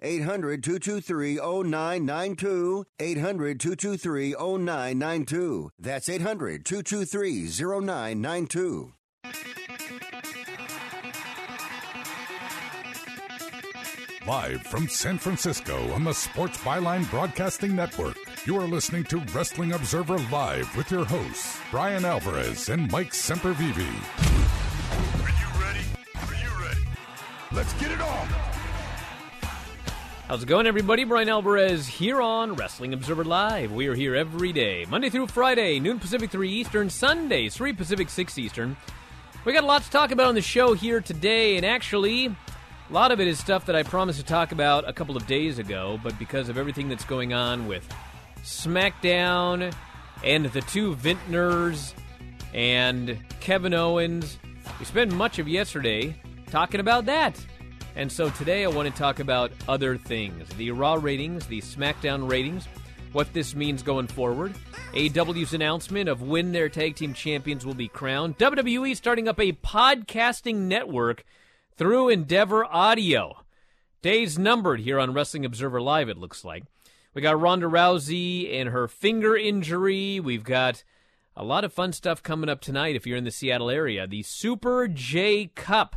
800 223 0992. 800 223 0992. That's 800 223 0992. Live from San Francisco on the Sports Byline Broadcasting Network, you are listening to Wrestling Observer Live with your hosts, Bryan Alvarez and Mike Sempervive. Are you ready? Are you ready? Let's get it on! How's it going, everybody? Bryan Alvarez here on Wrestling Observer Live. We are here every day, Monday through Friday, noon Pacific, 3 Eastern, Sundays, 3 Pacific, 6 Eastern. We got a lot to talk about on the show here today, and actually, a lot of it is stuff that I promised to talk about a couple of days ago, but because of everything that's going on with SmackDown and the two Vintners and Kevin Owens, we spent much of yesterday talking about that. And so today I want to talk about other things the Raw ratings, the SmackDown ratings, what this means going forward, AEW's announcement of when their tag team champions will be crowned, WWE starting up a podcasting network through Endeavor Audio. Days numbered here on Wrestling Observer Live, it looks like. We got Ronda Rousey and her finger injury. We've got a lot of fun stuff coming up tonight if you're in the Seattle area. The Super J Cup.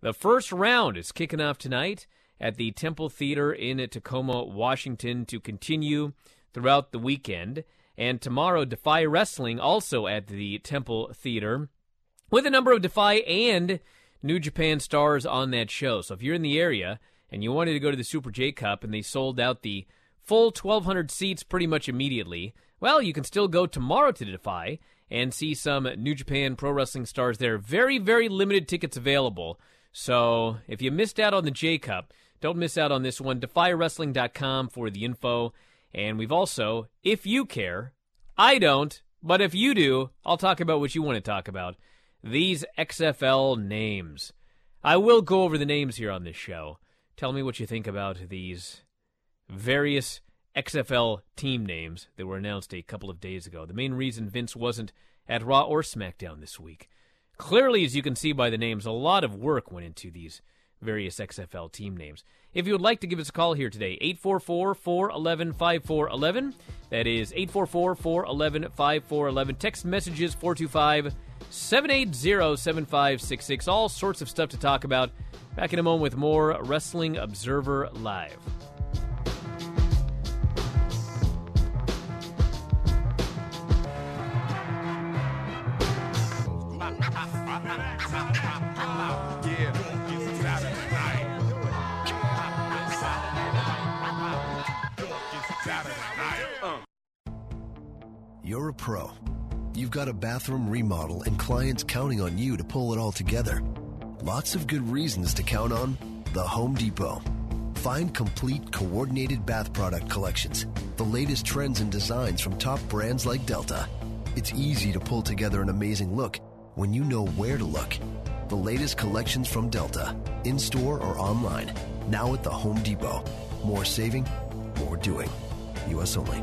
The first round is kicking off tonight at the Temple Theater in Tacoma, Washington to continue throughout the weekend. And tomorrow, Defy Wrestling also at the Temple Theater with a number of Defy and New Japan stars on that show. So if you're in the area and you wanted to go to the Super J Cup and they sold out the full 1,200 seats pretty much immediately, well, you can still go tomorrow to Defy and see some New Japan Pro Wrestling stars there. Very, very limited tickets available. So if you missed out on the J Cup, don't miss out on this one. DefyWrestling.com for the info. And we've also, if you care, I don't, but if you do, I'll talk about what you want to talk about. These XFL names. I will go over the names here on this show. Tell me what you think about these various XFL team names that were announced a couple of days ago. The main reason Vince wasn't at Raw or SmackDown this week. Clearly, as you can see by the names, a lot of work went into these various XFL team names. If you would like to give us a call here today, 844 411 5411. That is 844 411 5411. Text messages 425 780 7566. All sorts of stuff to talk about. Back in a moment with more Wrestling Observer Live. Pro. You've got a bathroom remodel and clients counting on you to pull it all together. Lots of good reasons to count on the Home Depot. Find complete coordinated bath product collections, the latest trends and designs from top brands like Delta. It's easy to pull together an amazing look when you know where to look. The latest collections from Delta, in store or online, now at the Home Depot. More saving, more doing. U.S. only.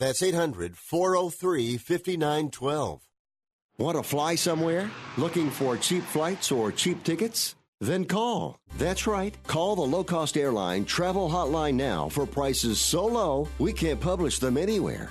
That's 800 403 5912. Want to fly somewhere? Looking for cheap flights or cheap tickets? Then call. That's right. Call the low cost airline travel hotline now for prices so low we can't publish them anywhere.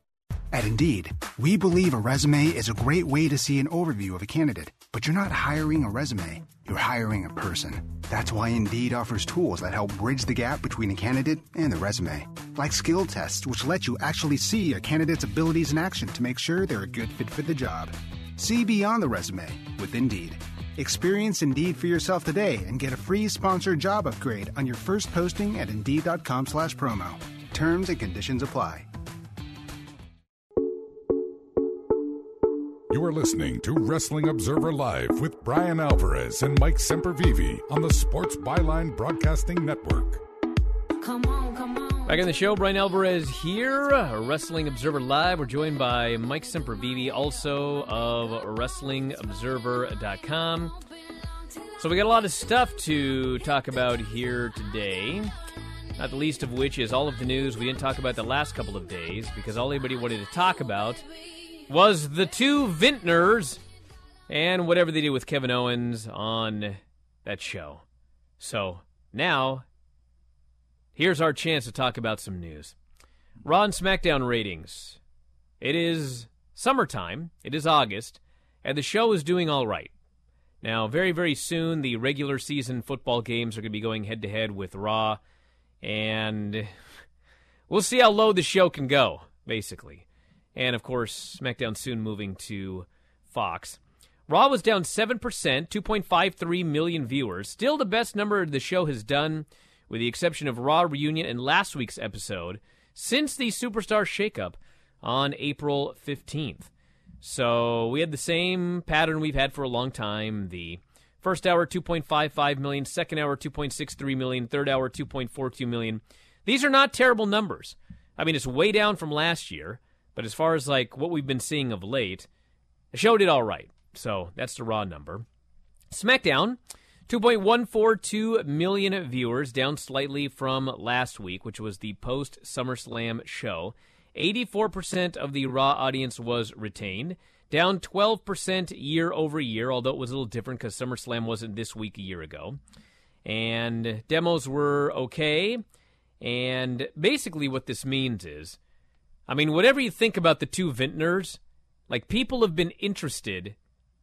At Indeed, we believe a resume is a great way to see an overview of a candidate, but you're not hiring a resume, you're hiring a person. That's why Indeed offers tools that help bridge the gap between a candidate and the resume, like skill tests, which let you actually see a candidate's abilities in action to make sure they're a good fit for the job. See beyond the resume with Indeed. Experience Indeed for yourself today and get a free sponsored job upgrade on your first posting at Indeed.com/promo. Terms and conditions apply. You are listening to Wrestling Observer Live with Bryan Alvarez and Mike Sempervive on the Sports Byline Broadcasting Network. Come on, come on. Back in the show, Bryan Alvarez here, uh, Wrestling Observer Live. We're joined by Mike Sempervive, also of WrestlingObserver.com. So we got a lot of stuff to talk about here today. Not the least of which is all of the news we didn't talk about the last couple of days because all anybody wanted to talk about was the two Vintners and whatever they did with Kevin Owens on that show. So now, here's our chance to talk about some news. Raw and SmackDown ratings. It is summertime, it is August, and the show is doing all right. Now, very, very soon, the regular season football games are going to be going head to head with Raw, and we'll see how low the show can go, basically and of course, SmackDown soon moving to Fox. Raw was down 7%, 2.53 million viewers. Still the best number the show has done, with the exception of Raw Reunion and last week's episode, since the Superstar Shakeup on April 15th. So we had the same pattern we've had for a long time. The first hour, 2.55 million, second hour, 2.63 million, third hour, 2.42 million. These are not terrible numbers. I mean, it's way down from last year. But as far as like what we've been seeing of late, the show did all right. So that's the raw number. SmackDown, 2.142 million viewers, down slightly from last week, which was the post SummerSlam show. 84% of the Raw audience was retained, down 12% year over year, although it was a little different because SummerSlam wasn't this week a year ago. And demos were okay. And basically, what this means is I mean, whatever you think about the two vintners, like people have been interested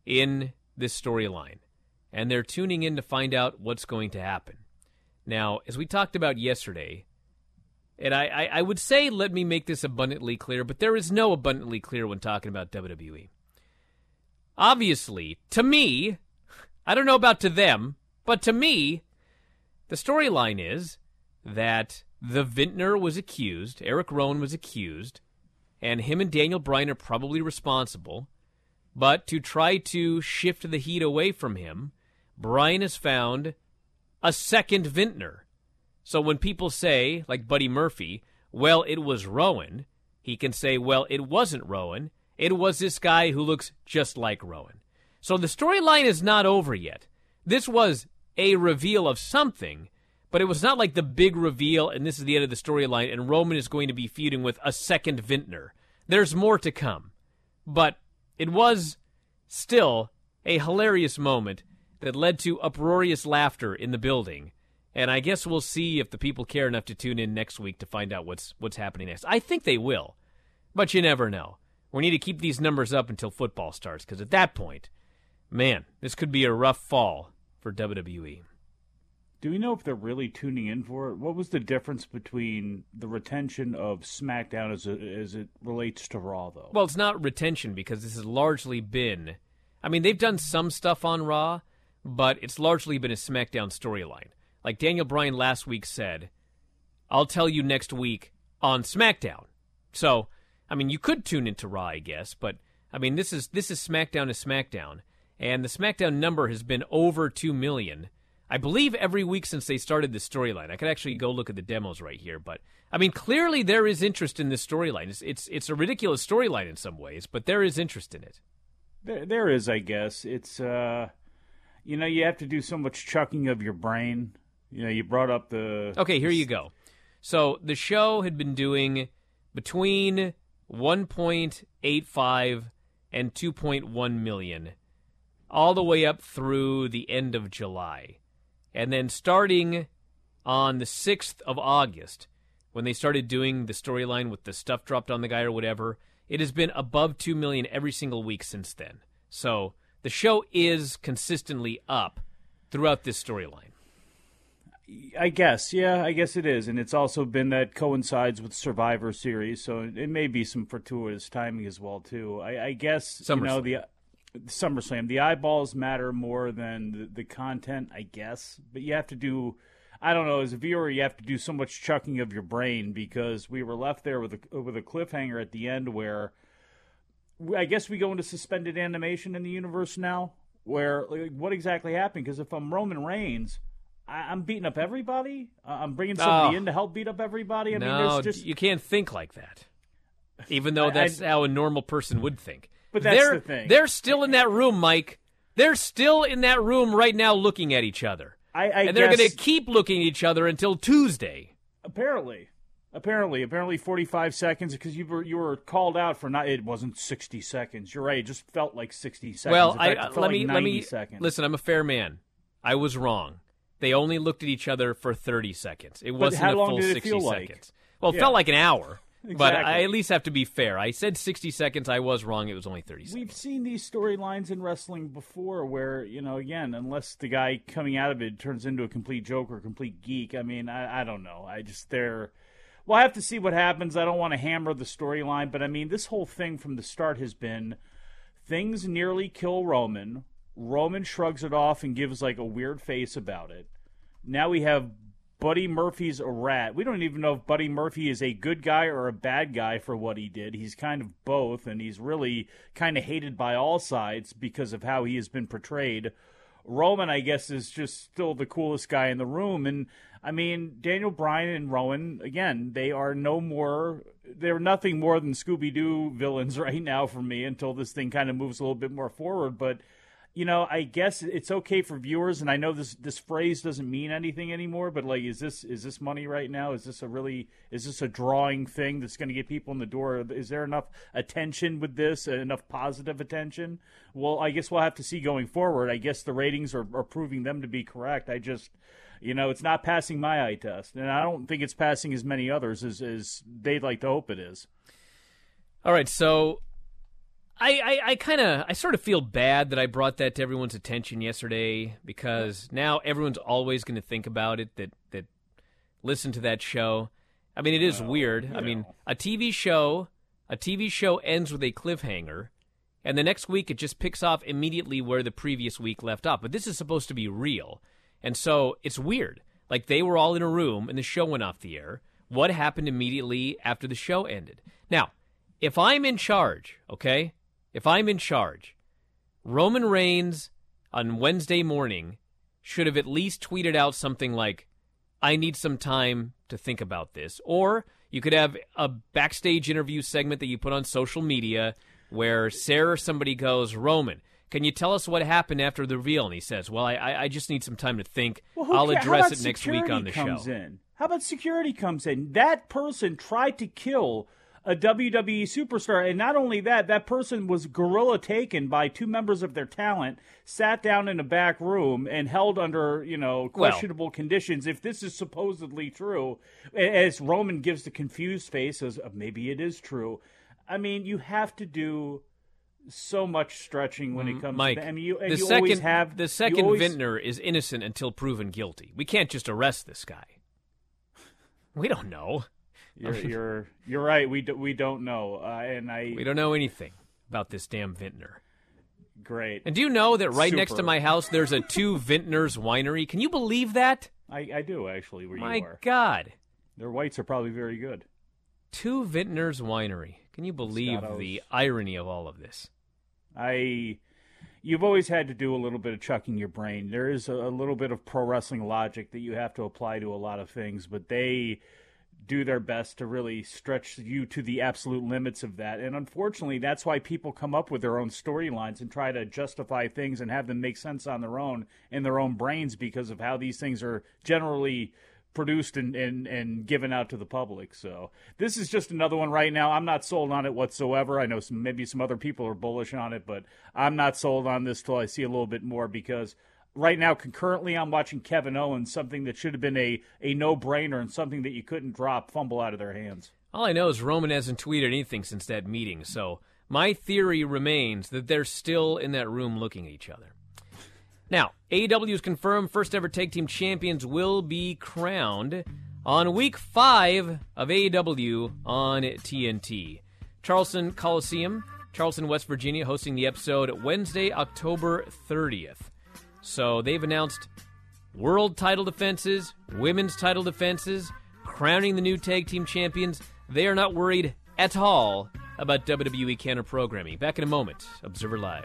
in this storyline, and they're tuning in to find out what's going to happen. Now, as we talked about yesterday, and I, I, I would say let me make this abundantly clear, but there is no abundantly clear when talking about WWE. Obviously, to me, I don't know about to them, but to me, the storyline is that the vintner was accused, Eric Rowan was accused, and him and Daniel Bryan are probably responsible. But to try to shift the heat away from him, Bryan has found a second vintner. So when people say, like Buddy Murphy, well, it was Rowan, he can say, well, it wasn't Rowan. It was this guy who looks just like Rowan. So the storyline is not over yet. This was a reveal of something, but it was not like the big reveal and this is the end of the storyline and Roman is going to be feuding with a second vintner. There's more to come. But it was still a hilarious moment that led to uproarious laughter in the building. And I guess we'll see if the people care enough to tune in next week to find out what's what's happening next. I think they will. But you never know. We need to keep these numbers up until football starts because at that point, man, this could be a rough fall for WWE. Do we know if they're really tuning in for it? What was the difference between the retention of SmackDown as, a, as it relates to Raw, though? Well, it's not retention because this has largely been. I mean, they've done some stuff on Raw, but it's largely been a SmackDown storyline. Like Daniel Bryan last week said, I'll tell you next week on SmackDown. So, I mean, you could tune into Raw, I guess, but I mean, this is this is SmackDown to SmackDown, and the SmackDown number has been over two million. I believe every week since they started the storyline. I could actually go look at the demos right here, but I mean, clearly there is interest in this storyline. It's, it's it's a ridiculous storyline in some ways, but there is interest in it. There, there is, I guess. It's uh, you know, you have to do so much chucking of your brain. You know, you brought up the Okay, here you go. So the show had been doing between 1.85 and 2.1 million all the way up through the end of July. And then starting on the 6th of August, when they started doing the storyline with the stuff dropped on the guy or whatever, it has been above 2 million every single week since then. So the show is consistently up throughout this storyline. I guess, yeah, I guess it is, and it's also been that coincides with Survivor Series, so it may be some fortuitous timing as well too. I, I guess you know the SummerSlam, the eyeballs matter more than the, the content, I guess, but you have to do. I don't know. As a viewer, you have to do so much chucking of your brain because we were left there with a with a cliffhanger at the end where I guess we go into suspended animation in the universe now. Where like, what exactly happened? Because if I'm Roman Reigns, I, am beating up everybody. I'm bringing somebody Oh. in to help beat up everybody. I no, mean, there's just you can't think like that. Even though I- that's I- how a normal person would think. But that's they're, the thing. They're still in that room, Mike. They're still in that room right now looking at each other. I, I and they're going to keep looking at each other until Tuesday. apparently. Apparently, apparently, forty-five seconds because you were you were called out for not. It wasn't sixty seconds. You're right. It just felt like sixty seconds. well, fact, I- uh, felt let like me let me seconds. listen. I'm a fair man. I was wrong. They only looked at each other for 30 seconds. It wasn't how a full 60 feel like? seconds. Well, it Yeah. felt like an hour. But I at least have to be fair. I said 60 seconds. I was wrong. It was only 30 seconds. We've seen these storylines in wrestling before where, you know, again, unless the guy coming out of it turns into a complete joke or a complete geek, I mean, I, I don't know. I just, they're. Well, I have to see what happens. I don't want to hammer the storyline, but I mean, this whole thing from the start has been things nearly kill Roman. Roman shrugs it off and gives like a weird face about it. Now we have Buddy Murphy's a rat. We don't even know if Buddy Murphy is a good guy or a bad guy for what he did. He's kind of both, and he's really kind of hated by all sides because of how he has been portrayed. Roman, I guess, is just still the coolest guy in the room. And I mean, Daniel Bryan and Rowan, again, they are no more, they're nothing more than Scooby Doo villains right now for me until this thing kind of moves a little bit more forward. But you know, I guess it's okay for viewers, and I know this this phrase doesn't mean anything anymore. But like, is this is this money right now? Is this a really is this a drawing thing that's going to get people in the door? Is there enough attention with this? Enough positive attention? Well, I guess we'll have to see going forward. I guess the ratings are, are proving them to be correct. I just, you know, it's not passing my eye test, and I don't think it's passing as many others as as they'd like to hope it is. All right, so I I, I kind of I sort of feel bad that I brought that to everyone's attention yesterday because now everyone's always going to think about it that that listen to that show. I mean, it is weird. I mean, a TV show, a TV show ends with a cliffhanger, and the next week it just picks off immediately where the previous week left off. But this is supposed to be real, and so it's weird. Like they were all in a room and the show went off the air. What happened immediately after the show ended? Now, if I'm in charge, okay, if I'm in charge, Roman Reigns on Wednesday morning should have at least tweeted out something like, I need some time to think about this. Or you could have a backstage interview segment that you put on social media where Sarah or somebody goes, Roman, Can you tell us what happened after the reveal? And he says, Well, I, I, just need some time to think. Well, I'll address it next week on the comes show. In? How about security comes in? That person tried to kill a WWE superstar, and not only that, that person was gorilla taken by two members of their talent, sat down in a back room, and held under you know questionable conditions. If this is supposedly true, as Roman gives the confused face as uh, maybe it is true. I mean, you have to do so much stretching when it comes Mm, Mike, to. I mean, you, and the you second always have the second always- vintner is innocent until proven guilty. We can't just arrest this guy. We don't know. You're you're you're right. We do, we don't know, uh, and I We don't know anything about this damn vintner. great. And do you know that right next to my house there's a two vintners winery? Can you believe that? I, I do actually. Where My you are, God, their whites are probably very good. two vintners winery. Can you believe Scottos. the irony of all of this? I, you've always had to do a little bit of chucking your brain. There is a, a little bit of pro wrestling logic that you have to apply to a lot of things, but they do their best to really stretch you to the absolute limits of that. And unfortunately, that's why people come up with their own storylines and try to justify things and have them make sense on their own in their own brains because of how these things are generally produced and, and, and given out to the public. So this is just another one right now. I'm not sold on it whatsoever. I know some, maybe some other people are bullish on it, but I'm not sold on this till I see a little bit more because right now concurrently I'm watching Kevin Owens, something that should have been a, a no brainer and something that you couldn't drop, fumble out of their hands. All I know is Roman hasn't tweeted anything since that meeting, so my theory remains that they're still in that room looking at each other. Now, AEW has confirmed first ever tag team champions will be crowned on week five of AEW on TNT. Charleston Coliseum, Charleston, West Virginia, hosting the episode Wednesday, October 30th. So they've announced world title defenses, women's title defenses, crowning the new tag team champions. They are not worried at all about WWE counter programming. Back in a moment. Observer Live.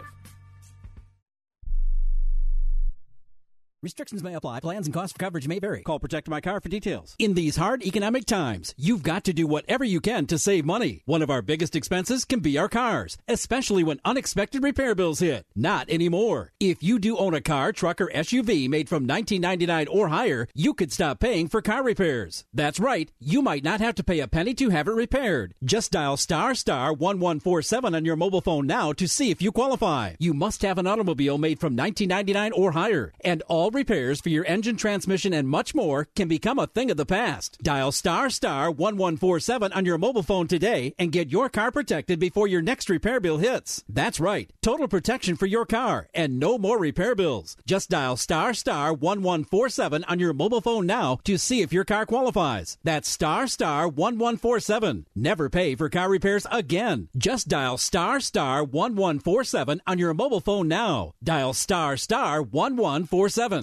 Restrictions may apply. Plans and costs of coverage may vary. Call Protect My Car for details. In these hard economic times, you've got to do whatever you can to save money. One of our biggest expenses can be our cars, especially when unexpected repair bills hit. Not anymore. If you do own a car, truck, or SUV made from 1999 or higher, you could stop paying for car repairs. That's right. You might not have to pay a penny to have it repaired. Just dial star star 1147 on your mobile phone now to see if you qualify. You must have an automobile made from 1999 or higher, and all repairs for your engine, transmission, and much more can become a thing of the past. Dial star star 1147 on your mobile phone today and get your car protected before your next repair bill hits. That's right. Total protection for your car and no more repair bills. Just dial star star 1147 on your mobile phone now to see if your car qualifies. That's star star 1147. Never pay for car repairs again. Just dial star star 1147 on your mobile phone now. Dial star star 1147.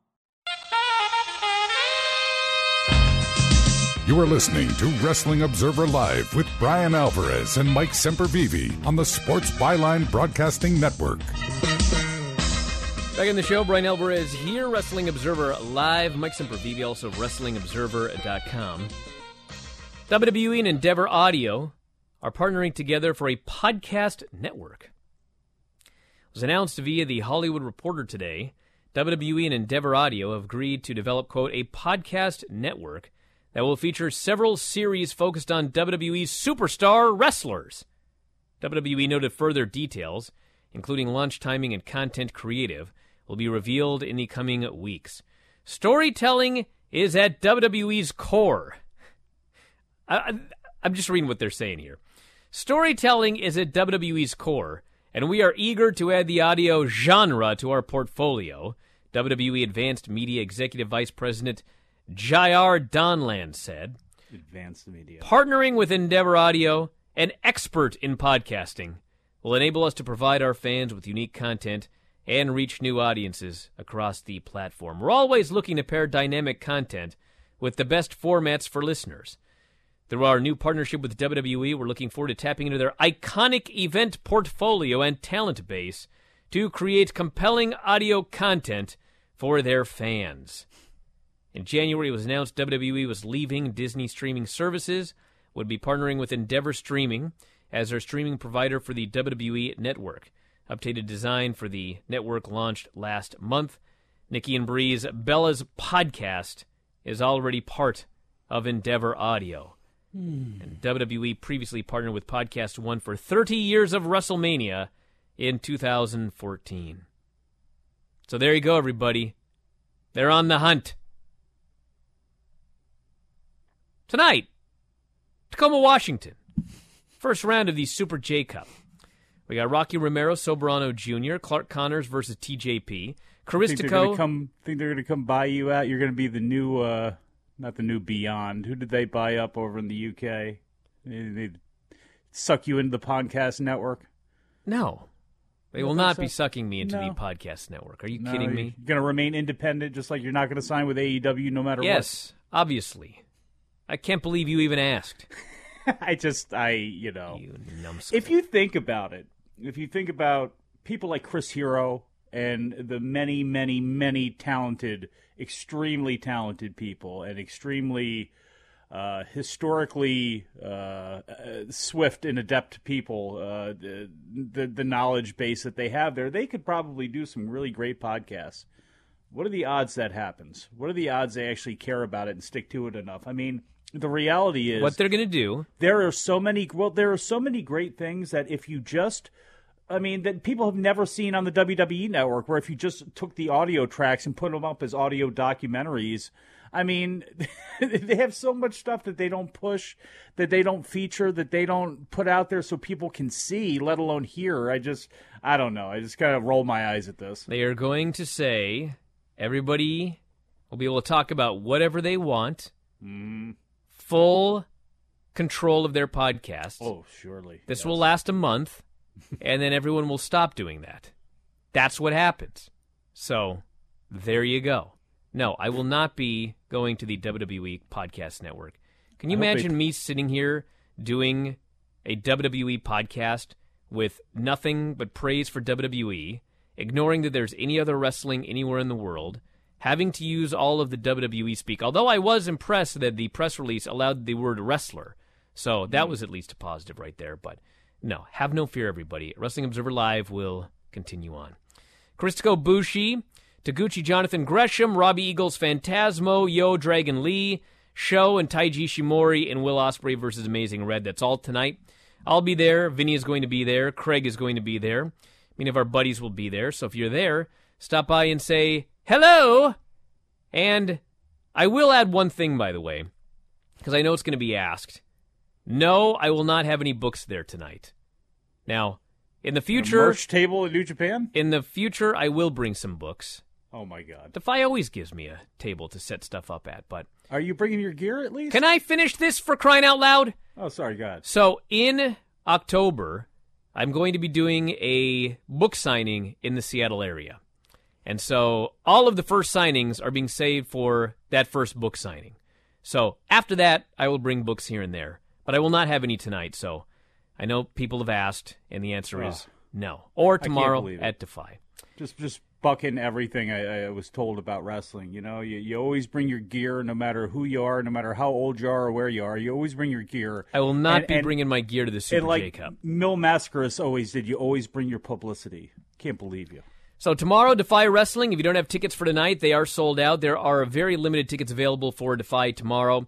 You are listening to Wrestling Observer Live with Bryan Alvarez and Mike Sempervive on the Sports Byline Broadcasting Network. Back in the show, Bryan Alvarez here, Wrestling Observer Live. Mike Sempervive, also of WrestlingObserver.com. WWE and Endeavor Audio are partnering together for a podcast network. It was announced via the Hollywood Reporter today. WWE and Endeavor Audio have agreed to develop, quote, a podcast network that will feature several series focused on WWE's superstar wrestlers. WWE noted further details, including launch timing and content creative, will be revealed in the coming weeks. Storytelling is at WWE's core. I, am just reading what they're saying here. Storytelling is at WWE's core, and we are eager to add the audio genre to our portfolio. WWE Advanced Media Executive Vice President Jayar Donlan said. Advanced media. Partnering with Endeavor Audio, an expert in podcasting, will enable us to provide our fans with unique content and reach new audiences across the platform. We're always looking to pair dynamic content with the best formats for listeners. Through our new partnership with WWE, we're looking forward to tapping into their iconic event portfolio and talent base to create compelling audio content for their fans. In January, it was announced WWE was leaving Disney streaming services, would be partnering with Endeavor Streaming as their streaming provider for the WWE network. Updated design for the network launched last month. Nikki and Brie's Bella's podcast is already part of Endeavor Audio. Hmm. And WWE previously partnered with Podcast One for 30 years of WrestleMania in 2014. So there you go, everybody. They're on the hunt. Tonight, Tacoma, Washington. First round of the Super J Cup. We got Rocky Romero, Soberano Jr., Clark Connors versus TJP. Think they're Caristico. gonna come. Think they're gonna come buy you out. You're gonna be the new, uh not the new Beyond. Who did they buy up over in the UK? They, they suck you into the podcast network. No. They will not think be sucking me into No. the podcast network. Are you No, kidding me? You're gonna remain independent, just like you're not gonna sign with AEW no matter what. Yes, obviously. I can't believe you even asked. I just, I, you know, You if you think about it, if you think about people like Chris Hero and the many, many, many talented, extremely talented people and extremely uh, historically uh, uh, swift and adept people, uh, the, the the knowledge base that they have there, they could probably do some really great podcasts. What are the odds that happens? What are the odds they actually care about it and stick to it enough? I mean, the reality is what they're going to do, there are so many well there are so many great things that if you just I mean that people have never seen on the WWE network where if you just took the audio tracks and put them up as audio documentaries I mean they have so much stuff that they don't push that they don't feature that they don't put out there so people can see let alone hear I just I don't know I just kind of roll my eyes at this they are going to say everybody will be able to talk about whatever they want. Mm. Full control of their podcast. oh surely This Yes. will last a month, and then everyone will stop doing that. That's what happens. So, there you go. No, I will not be going to the WWE Podcast Network. Can you imagine me sitting here doing a WWE podcast with nothing but praise for WWE, ignoring that there's any other wrestling anywhere in the world, having to use all of the WWE speak? Although I was impressed that the press release allowed the word wrestler. So that was at least a positive right there. But no, have no fear, everybody. Wrestling Observer Live will continue on. Caristico Bushi, Taguchi Jonathan Gresham, Robbie Eagles Phantasmo, Yo Dragon Lee, Show, and Taiji Ishimori and Will Ospreay versus Amazing Red. That's all tonight. I'll be there. Vinny is going to be there. Craig is going to be there. Many of our buddies will be there. So if you're there, stop by and say hello. And I will add one thing, by the way. because I know it's going to be asked. No, I will not have any books there tonight. Now, in the future, merch table in New Japan. In the future, I will bring some books. Oh my God! Defy always gives me a table to set stuff up at, but are you bringing your gear at least? Can I finish this for crying out loud? Oh, sorry, God. So in October, I'm going to be doing a book signing in the Seattle area. And so all of the first signings are being saved for that first book signing. So after that, I will bring books here and there, but I will not have any tonight. So I know people have asked, and the answer Oh. is no. Or tomorrow at Defy. Just just bucking everything I, I was told about wrestling. You know, you, you always bring your gear, no matter who you are, no matter how old you are or where you are. You always bring your gear. I will not And- be and- bringing my gear to the Super and like J Cup. Mil Mascaras always did. You always bring your publicity. Can't believe you. So tomorrow, Defy Wrestling. If you don't have tickets for tonight, they are sold out. There are very limited tickets available for Defy tomorrow.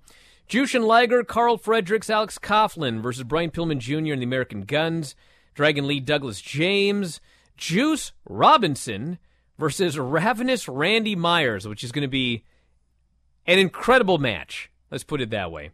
Jushin Liger, Karl Fredericks, Alex Coughlin versus Brian Pillman Jr. and the American Guns. Dragon Lee Douglas James. Juice Robinson versus Ravenous Randy Myers, which is going to be an incredible match. Let's put it that way.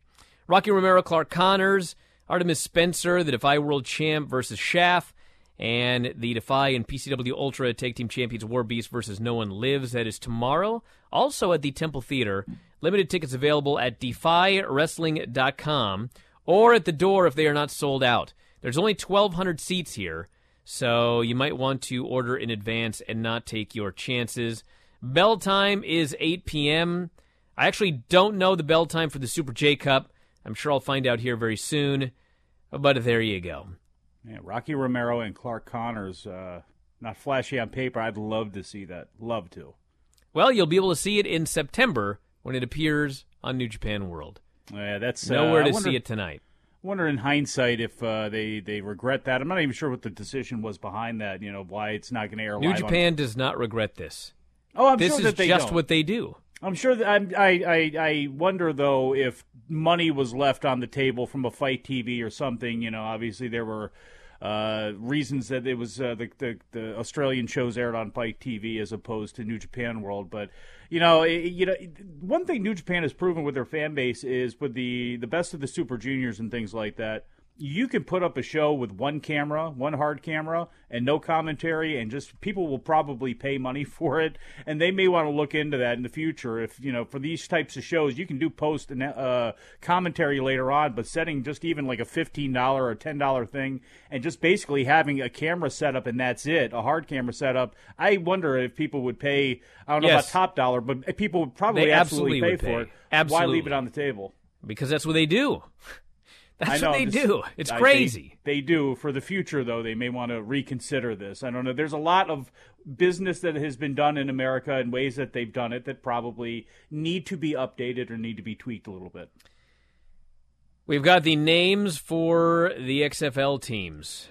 Rocky Romero, Clark Connors, Artemis Spencer, the Defy World Champ versus Shaft, and the Defy and PCW Ultra Tag Team Champions War Beast versus No One Lives. That is tomorrow. Also at the Temple Theater. Limited tickets available at defywrestling.com or at the door if they are not sold out. There's only 1,200 seats here, so you might want to order in advance and not take your chances. Bell time is 8 p.m. I actually don't know the bell time for the Super J Cup. I'm sure I'll find out here very soon. But there you go. Yeah, Rocky Romero and Clark Connors. Uh, not flashy on paper. I'd love to see that. Love to. Well, you'll be able to see it in September when it appears on New Japan World. Yeah, that's Nowhere uh, to wonder- see it tonight. Wonder in hindsight if uh, they they regret that. I'm not even sure what the decision was behind that. You know why it's not going to air. New live on- Japan does not regret this. Oh, I'm this sure is that they just don't. what they do. I'm sure that I'm, I, I I wonder though if money was left on the table from a FITE TV or something. You know, obviously there were uh, reasons that it was uh, the, the the Australian shows aired on FITE TV as opposed to New Japan World. But you know, it, you know, one thing New Japan has proven with their fan base is with the the best of the Super Juniors and things like that. You can put up a show with one camera, one hard camera, and no commentary, and just people will probably pay money for it, and they may want to look into that in the future. If you know, for these types of shows, you can do post and uh, commentary later on, but setting just even like a fifteen dollar or ten dollar thing, and just basically having a camera set up and that's it, a hard camera setup. I wonder if people would pay. I don't know Yes. about top dollar, but people would probably absolutely, absolutely pay would for pay. it. Why leave it on the table? Because that's what they do. That's I know, what they do. It's I- they- crazy. They, do. For the future, though, they may want to reconsider this. I don't know. There's a lot of business that has been done in America and ways that they've done it that probably need to be updated or need to be tweaked a little bit. We've got the names for the XFL teams.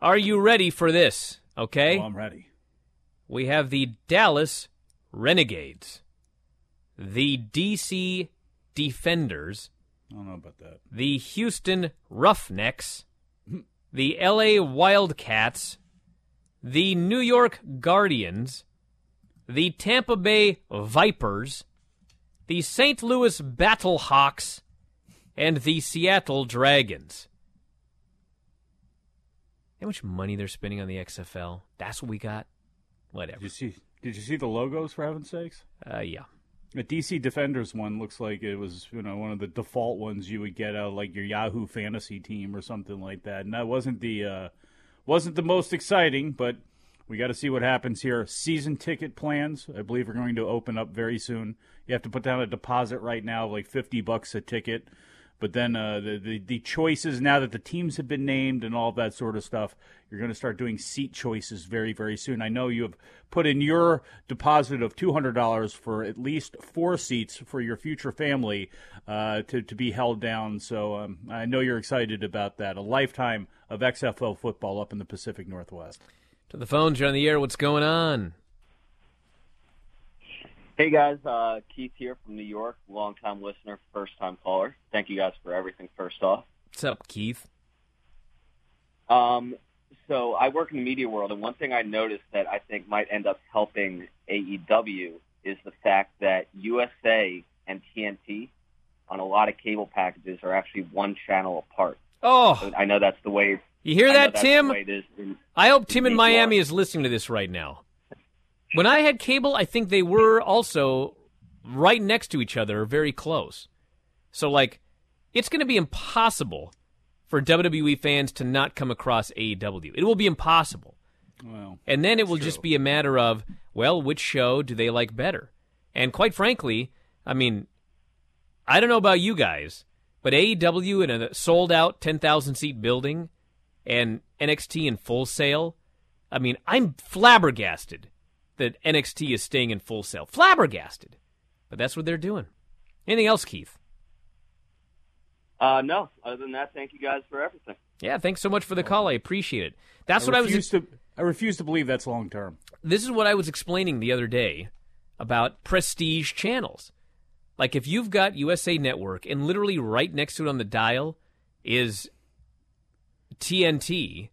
Are you ready for this? Okay. Oh, I'm ready. We have the Dallas Renegades, the DC Defenders, I don't know about that. the Houston Roughnecks, the LA Wildcats, the New York Guardians, the Tampa Bay Vipers, the St. Louis Battlehawks, and the Seattle Dragons. How much money they're spending on the XFL? That's what we got. Whatever. Did you see? Did you see the logos? For heaven's sakes. Uh, yeah. The DC Defenders one looks like it was, you know, one of the default ones you would get out of like your Yahoo Fantasy team or something like that. And that wasn't the uh, wasn't the most exciting, but we got to see what happens here. Season ticket plans, I believe, are going to open up very soon. You have to put down a deposit right now, of like fifty bucks a ticket. But then uh, the, the the choices now that the teams have been named and all that sort of stuff, you're going to start doing seat choices very very soon. I know you have put in your deposit of two hundred dollars for at least four seats for your future family uh, to to be held down. So um, I know you're excited about that. A lifetime of XFL football up in the Pacific Northwest. To the phones, you're on the air. What's going on? Hey guys, uh, Keith here from New York, longtime listener, first time caller. Thank you guys for everything. First off, What's up, Keith? um, so I work in the media world, and one thing I noticed that I think might end up helping AEW is the fact that USA and TNT on a lot of cable packages are actually one channel apart. Oh, I know that's the way. You hear I that, Tim? way it is in- I hope Tim in Miami is listening to this right now. When I had cable, I think they were also right next to each other, very close. So, like, it's going to be impossible for WWE fans to not come across AEW. It will be impossible. Well, And then it will just be a matter of, well, which show do they like better? And quite frankly, I mean, I don't know about you guys, but AEW in a sold out 10,000 seat building and NXT in full sale, I mean, I'm flabbergasted that NXT is staying in Full Sail. Flabbergasted. But that's what they're doing. Anything else, Keith? Uh, no, other than that, thank you guys for everything. Yeah, thanks so much for the call. I appreciate it. That's I what I was refuse to. I refuse to believe that's long term. this is what I was explaining the other day about prestige channels. Like if you've got USA Network and literally right next to it on the dial is TNT,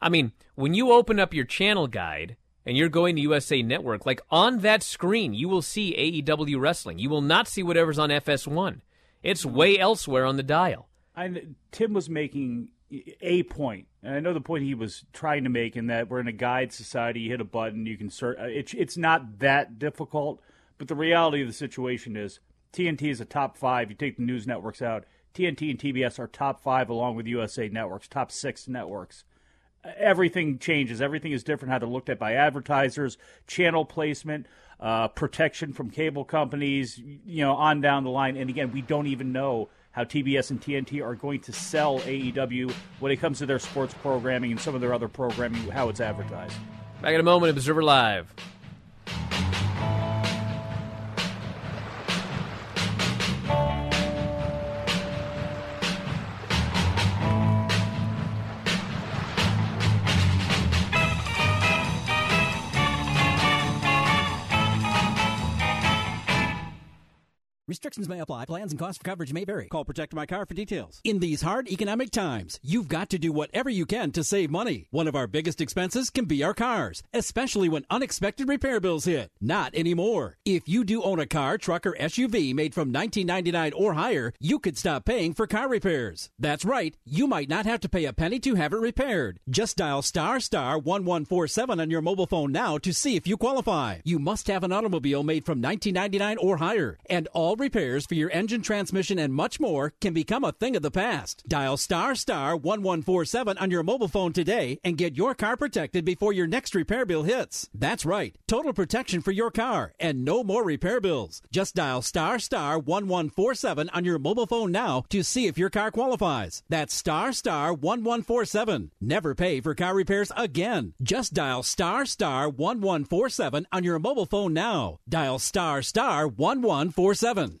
I mean, when you open up your channel guide and you're going to USA Network, like on that screen, you will see AEW wrestling. You will not see whatever's on FS1. It's mm-hmm. way elsewhere on the dial. I, Tim was making a point, and I know the point he was trying to make in that we're in a guide society. You hit a button, you can search. Uh, it's it's not that difficult, but the reality of the situation is TNT is a top five. You take the news networks out, TNT and TBS are top five along with USA networks, top six networks. Everything changes. Everything is different. How they're looked at by advertisers, channel placement, uh, protection from cable companies, you know, on down the line. And again, we don't even know how TBS and TNT are going to sell AEW when it comes to their sports programming and some of their other programming, how it's advertised. Back in a moment, Observer Live. Restrictions may apply. Plans and costs for coverage may vary. Call Protect My Car for details. In these hard economic times, you've got to do whatever you can to save money. One of our biggest expenses can be our cars, especially when unexpected repair bills hit. Not anymore. If you do own a car, truck, or SUV made from 1999 or higher, you could stop paying for car repairs. That's right. You might not have to pay a penny to have it repaired. Just dial star star 1147 on your mobile phone now to see if you qualify. You must have an automobile made from 1999 or higher, and all repairs for your engine, transmission, and much more can become a thing of the past. Dial star star 1147 on your mobile phone today and get your car protected before your next repair bill hits. That's right, total protection for your car and no more repair bills. Just dial star star 1147 on your mobile phone now to see if your car qualifies. That's star star 1147. Never pay for car repairs again. Just dial star star 1147 on your mobile phone now. Dial star star 1147.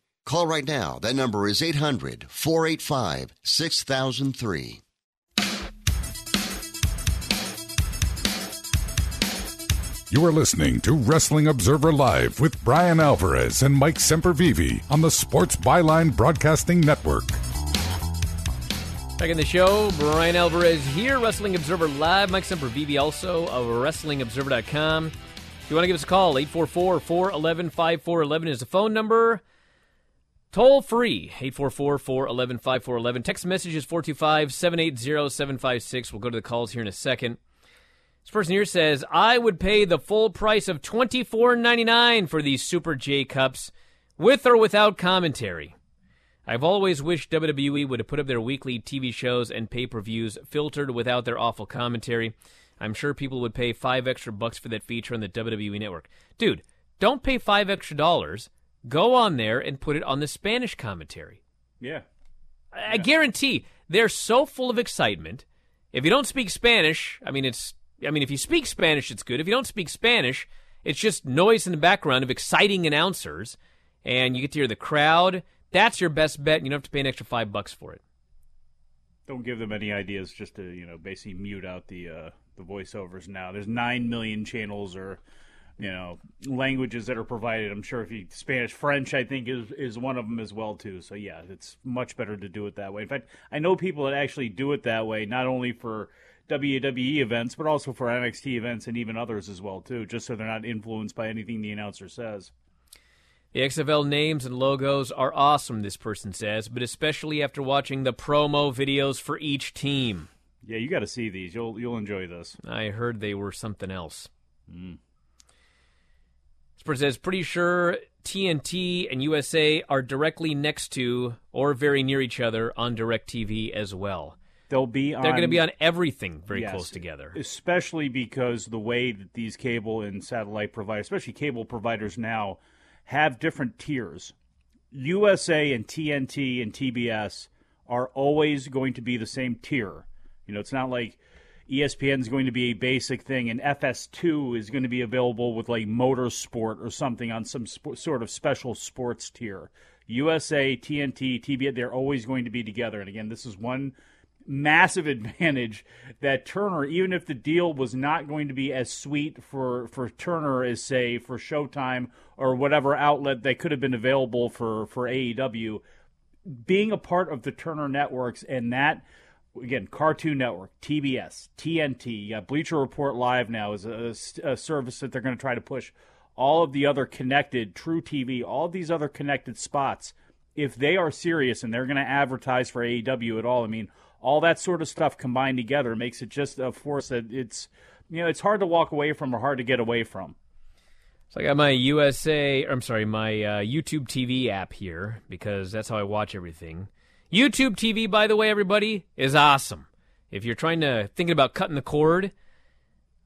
Call right now. That number is 800 485 6003. You are listening to Wrestling Observer Live with Bryan Alvarez and Mike Sempervive on the Sports Byline Broadcasting Network. Back in the show, Bryan Alvarez here, Wrestling Observer Live. Mike Sempervive also of WrestlingObserver.com. If you want to give us a call, 844 411 5411 is the phone number. Toll free, 844 411 5411. Text messages 425 780 756. We'll go to the calls here in a second. This person here says, I would pay the full price of twenty four ninety nine for these Super J Cups, with or without commentary. I've always wished WWE would have put up their weekly TV shows and pay per views filtered without their awful commentary. I'm sure people would pay five extra bucks for that feature on the WWE network. Dude, don't pay five extra dollars. Go on there and put it on the Spanish commentary. Yeah. I guarantee they're so full of excitement. If you don't speak Spanish, I mean, it's. I mean, if you speak Spanish, it's good. If you don't speak Spanish, it's just noise in the background of exciting announcers, and you get to hear the crowd. That's your best bet. And you don't have to pay an extra five bucks for it. Don't give them any ideas. Just to you know, basically mute out the uh, the voiceovers. Now there's nine million channels or you know languages that are provided. I'm sure if you Spanish, French, I think is is one of them as well too. So yeah, it's much better to do it that way. In fact, I know people that actually do it that way, not only for WWE events, but also for NXT events and even others as well too, just so they're not influenced by anything the announcer says. The XFL names and logos are awesome, this person says, but especially after watching the promo videos for each team. Yeah, you got to see these. You'll you'll enjoy this. I heard they were something else. Mm. Says, pretty sure TNT and USA are directly next to or very near each other on DirecTV as well. They'll be on. They're going to be on everything very Yes, close together. Especially because the way that these cable and satellite providers, especially cable providers now, have different tiers. USA and TNT and TBS are always going to be the same tier. You know, it's not like ESPN is going to be a basic thing and FS2 is going to be available with like motorsport or something on some sp- sort of special sports tier. USA, TNT, TBS, they're always going to be together. And again, this is one massive advantage that Turner, even if the deal was not going to be as sweet for, for Turner as say for Showtime or whatever outlet that could have been available for, for AEW, being a part of the Turner networks and that again Cartoon Network, TBS, TNT, you got Bleacher Report Live now is a, a service that they're going to try to push. All of the other connected truTV, all of these other connected spots, if they are serious and they're going to advertise for AEW at all, I mean, all that sort of stuff combined together makes it just a force that it's you know it's hard to walk away from or hard to get away from. So I got my USA, I'm sorry, my uh, YouTube TV app here because that's how I watch everything. YouTube TV, by the way, everybody, is awesome. If you're trying to thinking about cutting the cord,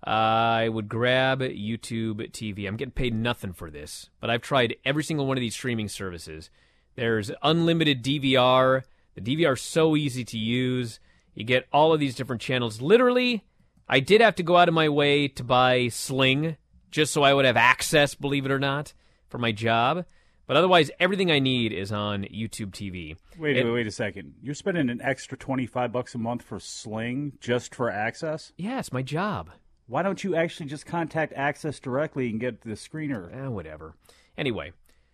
I would grab YouTube TV. I'm getting paid nothing for this, but I've tried every single one of these streaming services. There's unlimited DVR. The DVR is so easy to use. You get all of these different channels. Literally, I did have to go out of my way to buy Sling just so I would have access, believe it or not, for my job. But otherwise, everything I need is on YouTube TV. Wait, It- wait, wait a second. You're spending an extra twenty five bucks a month for Sling just for access? Yeah, it's my job. Why don't you actually just contact AXS directly and get the screener? Eh, whatever. Anyway,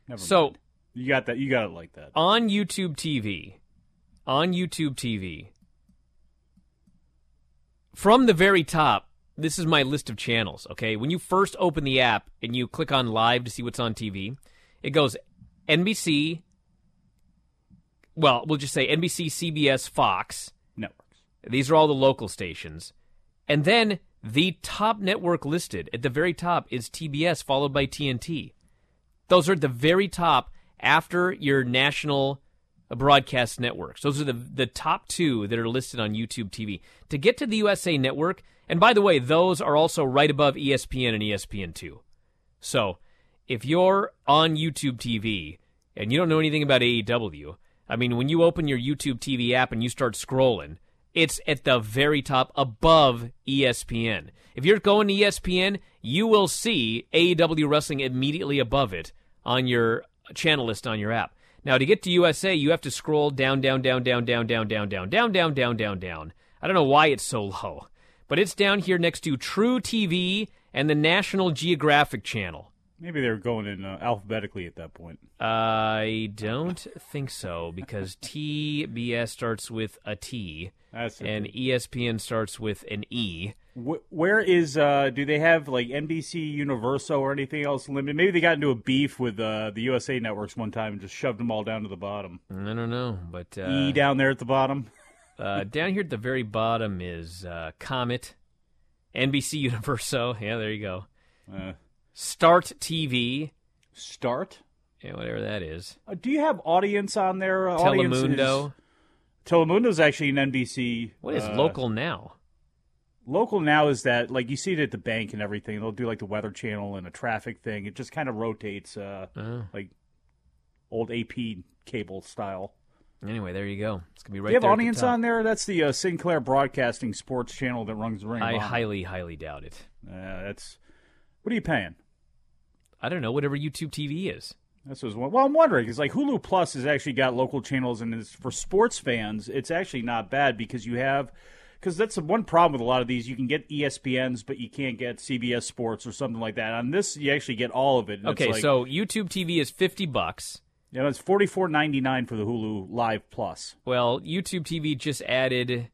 Never so mind. you got that. You got it like that. on YouTube TV, on YouTube TV, from the very top, this is my list of channels. Okay, when you first open the app and you click on live to see what's on TV, it goes NBC. Well, we'll just say NBC, CBS, Fox. Networks. These are all the local stations. And then the top network listed at the very top is TBS, followed by TNT. Those are at the very top after your national broadcast networks. Those are the the top two that are listed on YouTube TV. To get to the USA network, and by the way, those are also right above ESPN and ESPN2. So, if you're on YouTube TV and you don't know anything about AEW, I mean, when you open your YouTube TV app and you start scrolling, it's at the very top above E ESPN. If you're going to E ESPN, you will see AEW Wrestling immediately above it on your channel list on your app. Now, to get to USA, you have to scroll down, down, down, down, down, down, down, down, down, down, down, down, down. I don't know why it's so low, but it's down here next to truTV and the National Geographic Channel. Maybe they're going in uh, alphabetically at that point. I don't think so because TBS starts with a T That's it. and ESPN starts with an E. Wh- where is uh do they have like NBC Universal, or anything else limited? Maybe they got into a beef with uh, the USA networks one time and just shoved them all down to the bottom. I don't know, but uh, e down there at the bottom. uh, down here at the very bottom is uh, Comet, NBC Universo. Yeah, there you go. Uh, Start TV. Start. Yeah, whatever that is. Uh, do you have audience on there? Uh, Telemundo. is- Telemundo's actually an NBC. What is uh, local now? Local now is that like you see it at the bank and everything. They'll do like the weather channel and a traffic thing. It just kind of rotates, uh, Oh. like old AP cable style. Anyway, there you go. It's gonna be right do you have at the audience on there? That's the uh, Sinclair Broadcasting Sports channel that runs the Ring. I highly, highly doubt it. Uh, that's what are you paying? I don't know. Whatever YouTube TV is. This was. Well, I'm wondering because like Hulu Plus has actually got local channels, and it's, for sports fans, it's actually not bad because you have because that's the one problem with a lot of these. You can get ESPNs, but you can't get CBS Sports or something like that. On this, you actually get all of it. it's Okay, like- so YouTube TV is fifty bucks. yeah, it's forty four ninety nine for the Hulu Live Plus. Well, YouTube TV just added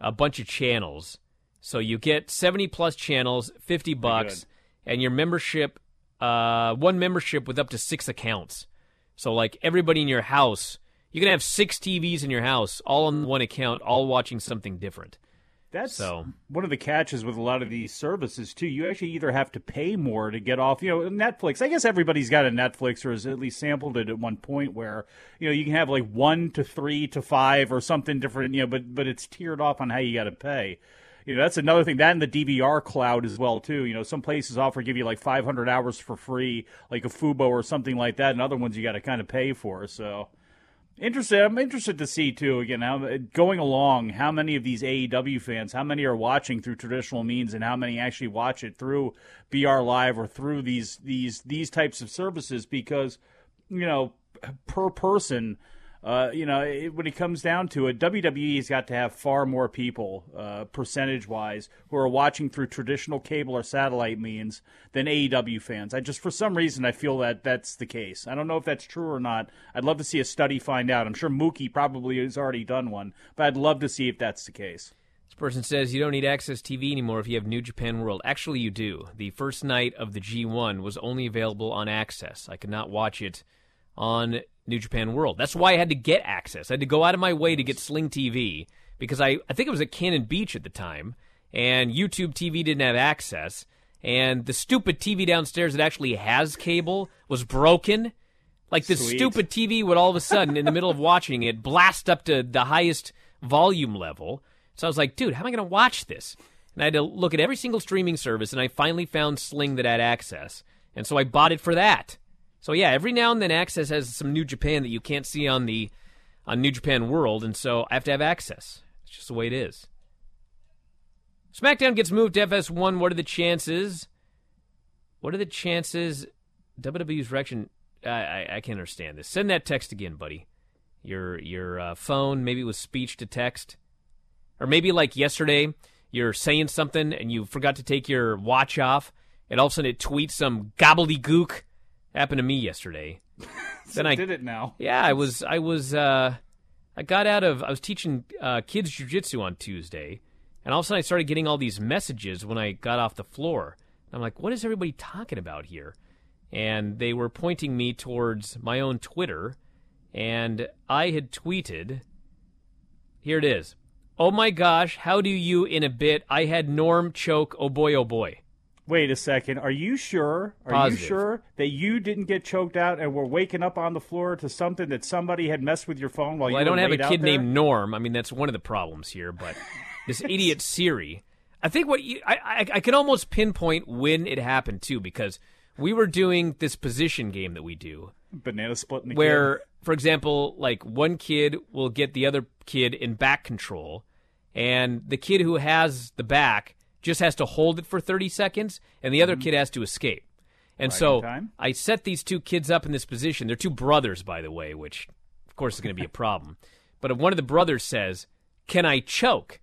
a bunch of channels. So you get 70 plus channels, 50 bucks, and your membership uh one membership with up to 6 accounts. So like everybody in your house, you can have 6 TVs in your house all on one account, all watching something different. That's So- one of the catches with a lot of these services too. You actually either have to pay more to get off. You know, Netflix. I guess everybody's got a Netflix or has at least sampled it at one point where you know you can have like one to three to five or something different. You know, but but it's tiered off on how you got to pay. You know, that's another thing. That and the DVR cloud as well too. You know, some places offer give you like 500 hours for free, like a Fubo or something like that, and other ones you got to kind of pay for. So. Interested. I'm interested to see too. Again, how uh, going along, how many of these AEW fans, how many are watching through traditional means, and how many actually watch it through BR Live or through these these these types of services? Because you know, per person, uh, you know, it, when it comes down to it, WWE's got to have far more people, uh, percentage wise, who are watching through traditional cable or satellite means than AEW fans. I just, for some reason, I feel that that's the case. I don't know if that's true or not. I'd love to see a study find out. I'm sure Mookie probably has already done one, but I'd love to see if that's the case. This person says you don't need AXS TV anymore if you have New Japan World. Actually, you do. The first night of the G1 was only available on Access. I could not watch it on New Japan World. That's why I had to get AXS. I had to go out of my way to get Sling TV because I, I think it was at Cannon Beach at the time, and YouTube TV didn't have access. And the stupid TV downstairs that actually has cable was broken. Like this Sweet. stupid TV would all of a sudden, in the middle of watching it, blast up to the highest volume level. So I was like, dude, how am I going to watch this? And I had to look at every single streaming service, and I finally found Sling that had access. And so I bought it for that. So yeah, every now and then AXS has some New Japan that you can't see on the on New Japan World, and so I have to have access. It's just the way it is. SmackDown gets moved to FS1. What are the chances? What are the chances? WWE's reaction. I, I, I can't understand this. Send that text again, buddy. Your your uh, phone, maybe it was speech to text, or maybe like yesterday, you're saying something and you forgot to take your watch off, and all of a sudden it tweets some gobbledygook. Happened to me yesterday. then I did it now. yeah, I was I was uh I got out of I was teaching uh kids jujitsu on Tuesday, and all of a sudden I started getting all these messages when I got off the floor. I'm like, what is everybody talking about here? And they were pointing me towards my own Twitter, and I had tweeted here it is. Oh my gosh, how do you in a bit I had Norm choke oh boy oh boy. Wait a second. Are you sure? Are Positive. you sure that you didn't get choked out and were waking up on the floor to something that somebody had messed with your phone while Well, you I don't have a kid named Norm. I mean, that's one of the problems here. But this idiot Siri, I think what you, I, I I can almost pinpoint when it happened too, because we were doing this position game that we do, Banana split in the where, kid. for example, like one kid will get the other kid in back control, and the kid who has the back just has to hold it for 30 seconds, and the other kid has to escape. And Right so. I set these two kids up in this position. They're two brothers, by the way, which of course is going to be a problem. But if one of the brothers says, "Can I choke?"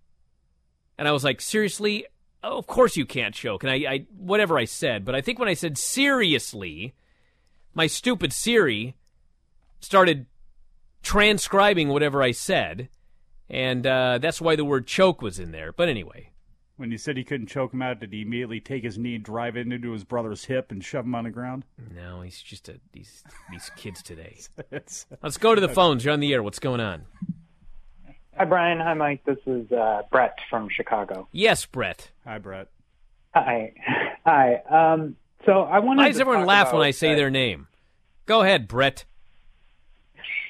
and I was like, "Seriously? Oh, of course you can't choke." And I, I, whatever I said, but I think when I said seriously, my stupid Siri started transcribing whatever I said, and uh, that's why the word choke was in there. But anyway, When you said he couldn't choke him out, did he immediately take his knee, drive it into his brother's hip, and shove him on the ground? no, he's just a these these kids today. It's- Let's go to the phones. You're on the air. What's going on? Hi, Bryan. Hi, Mike. This is uh, Brett from Chicago. Yes, Brett. Hi, Brett. Hi. Hi. Um, so I want. Why to does everyone talk laugh when I say uh, their name? Go ahead, Brett.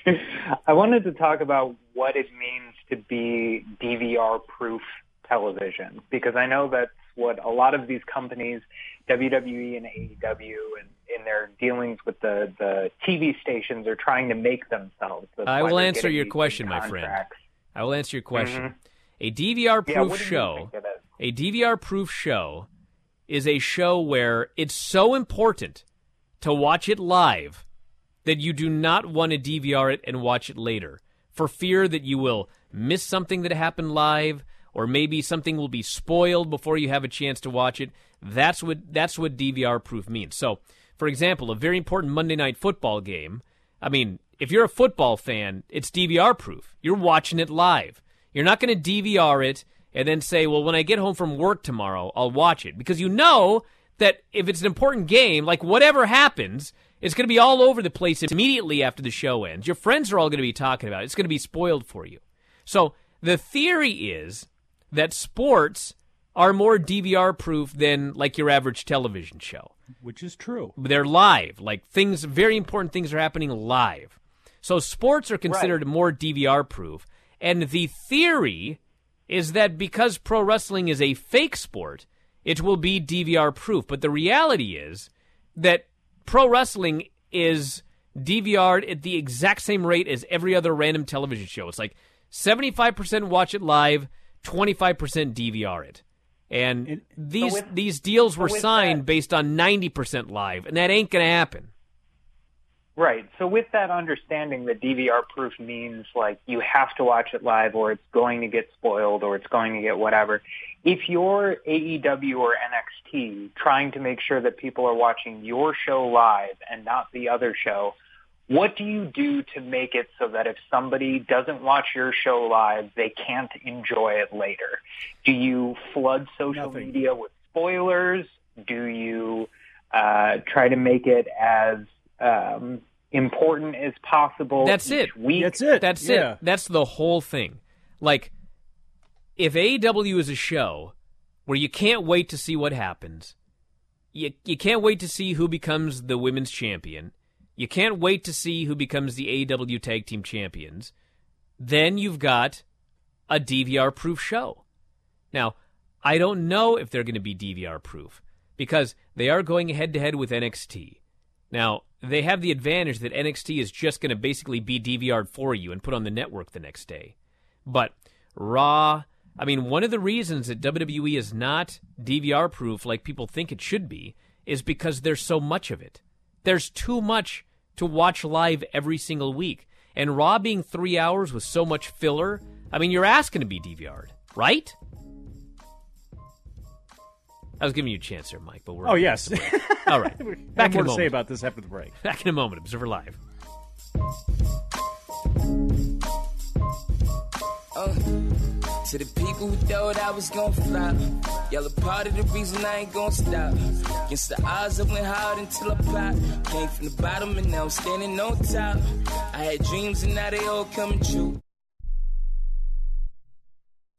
I wanted to talk about what it means to be DVR-proof television because I know that's what a lot of these companies, WWE and AEW, and in their dealings with the the TV stations, are trying to make themselves. That's I will answer your question, big my friend. I will answer your question. Mhm. A DVR proof you show, think it is? a DVR proof show is a show where it's so important to watch it live that you do not want to DVR it and watch it later for fear that you will miss something that happened live or maybe something will be spoiled before you have a chance to watch it. That's what that's what DVR proof means. So, for example, a very important Monday night football game, I mean, if you're a football fan, it's DVR proof. You're watching it live. You're not going to DVR it and then say, well, when I get home from work tomorrow, I'll watch it. Because you know that if it's an important game, like whatever happens, it's going to be all over the place immediately after the show ends. Your friends are all going to be talking about it. It's going to be spoiled for you. So the theory is that sports are more DVR proof than like your average television show. Which is true. They're live. Like things, very important things are happening live. So sports are considered more DVR proof. And the theory is that because pro wrestling is a fake sport, it will be DVR proof. But the reality is that pro wrestling is DVR'd at the exact same rate as every other random television show. It's like 75% watch it live, 25% DVR it. And these with- these deals were signed based on 90% live, and that ain't going to happen. Right. So with that understanding that DVR proof means like you have to watch it live or it's going to get spoiled or it's going to get whatever. If you're AEW or NXT trying to make sure that people are watching your show live and not the other show, what do you do to make it so that if somebody doesn't watch your show live, they can't enjoy it later? Do you flood social media with spoilers? Do you uh, try to make it as um, important as possible? That's each it. Week? That's it. That's Yeah. it. That's the whole thing. Like, if AEW is a show where you can't wait to see what happens, you you can't wait to see who becomes the women's champion, you can't wait to see who becomes the AEW tag team champions, then you've got a DVR proof show. Now, I don't know if they're going to be DVR proof because they are going head to head with NXT. Now, they have the advantage that NXT is just going to basically be DVR'd for you and put on the network the next day. But Raw, I mean, one of the reasons that WWE is not DVR proof like people think it should be is because there's so much of it. There's too much to watch live every single week. And Raw being three hours with so much filler, I mean, you're asking to be DVR'd, right? I was giving you a chance there, Mike, but we're Oh, yes. All right. I Back have in more a to say moment. about this after the break. Back in a moment. Observer Live. Uh, to the people who thought I was gonna flop, y'all a part of the reason I ain't gonna stop. Against the odds, I went hard until I popped. Came from the bottom and now I'm standing on top. I had dreams and now they all coming true.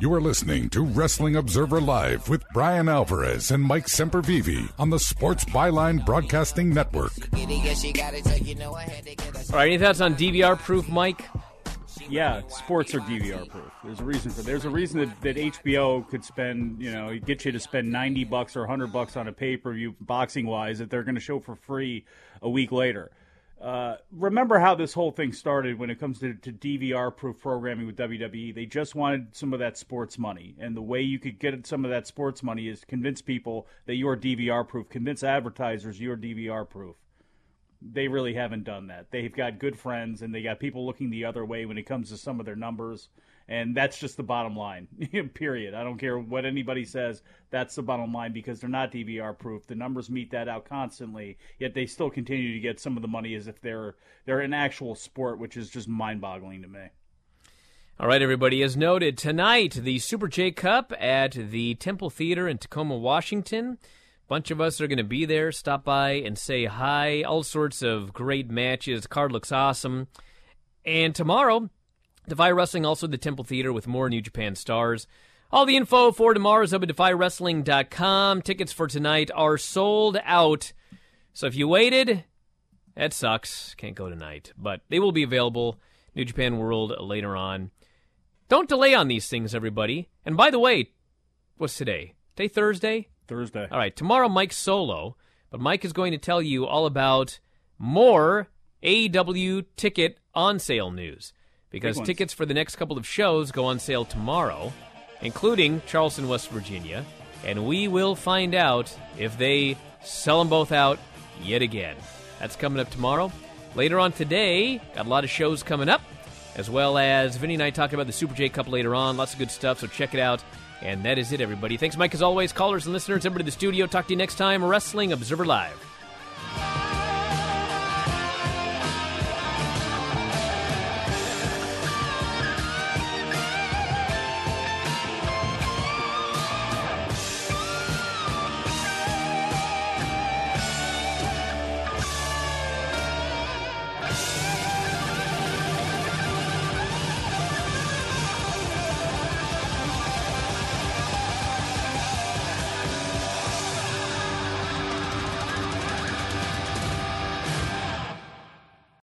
You are listening to Wrestling Observer Live with Bryan Alvarez and Mike Sempervive on the Sports Byline Broadcasting Network. All right, any thoughts on DVR proof, Mike? Yeah, sports are DVR proof. There's a reason for. There's a reason that, that HBO could spend, you know, get you to spend ninety bucks or hundred bucks on a pay per view, boxing wise, that they're going to show for free a week later. Uh, remember how this whole thing started when it comes to, to DVR proof programming with WWE. They just wanted some of that sports money. And the way you could get some of that sports money is convince people that you're DVR proof, convince advertisers you're DVR proof. They really haven't done that. They've got good friends and they got people looking the other way when it comes to some of their numbers. And that's just the bottom line, period. I don't care what anybody says. That's the bottom line because they're not DVR proof. The numbers meet that out constantly, yet they still continue to get some of the money as if they're they're an actual sport, which is just mind boggling to me. All right, everybody. As noted, tonight, the Super J Cup at the Temple Theater in Tacoma, Washington. Bunch of us are going to be there. Stop by and say hi. All sorts of great matches. Card looks awesome. And tomorrow, Defy Wrestling, also the Temple Theater with more New Japan stars. All the info for tomorrow is up at defywrestling.com. Tickets for tonight are sold out. So if you waited, that sucks. Can't go tonight. But they will be available, New Japan World, later on. Don't delay on these things, everybody. And by the way, what's today? Today Thursday? Thursday. All right, tomorrow Mike's solo, but Mike is going to tell you all about more AEW ticket on sale news because tickets for the next couple of shows go on sale tomorrow, including Charleston, West Virginia, and we will find out if they sell them both out yet again. That's coming up tomorrow. later on today. Got a lot of shows coming up, as well as Vinny and I talk about the Super J Cup later on. Lots of good stuff, so check it out. And that is it, everybody. Thanks, Mike, as always. Callers and listeners, everybody in the studio. Talk to you next time. Wrestling Observer Live.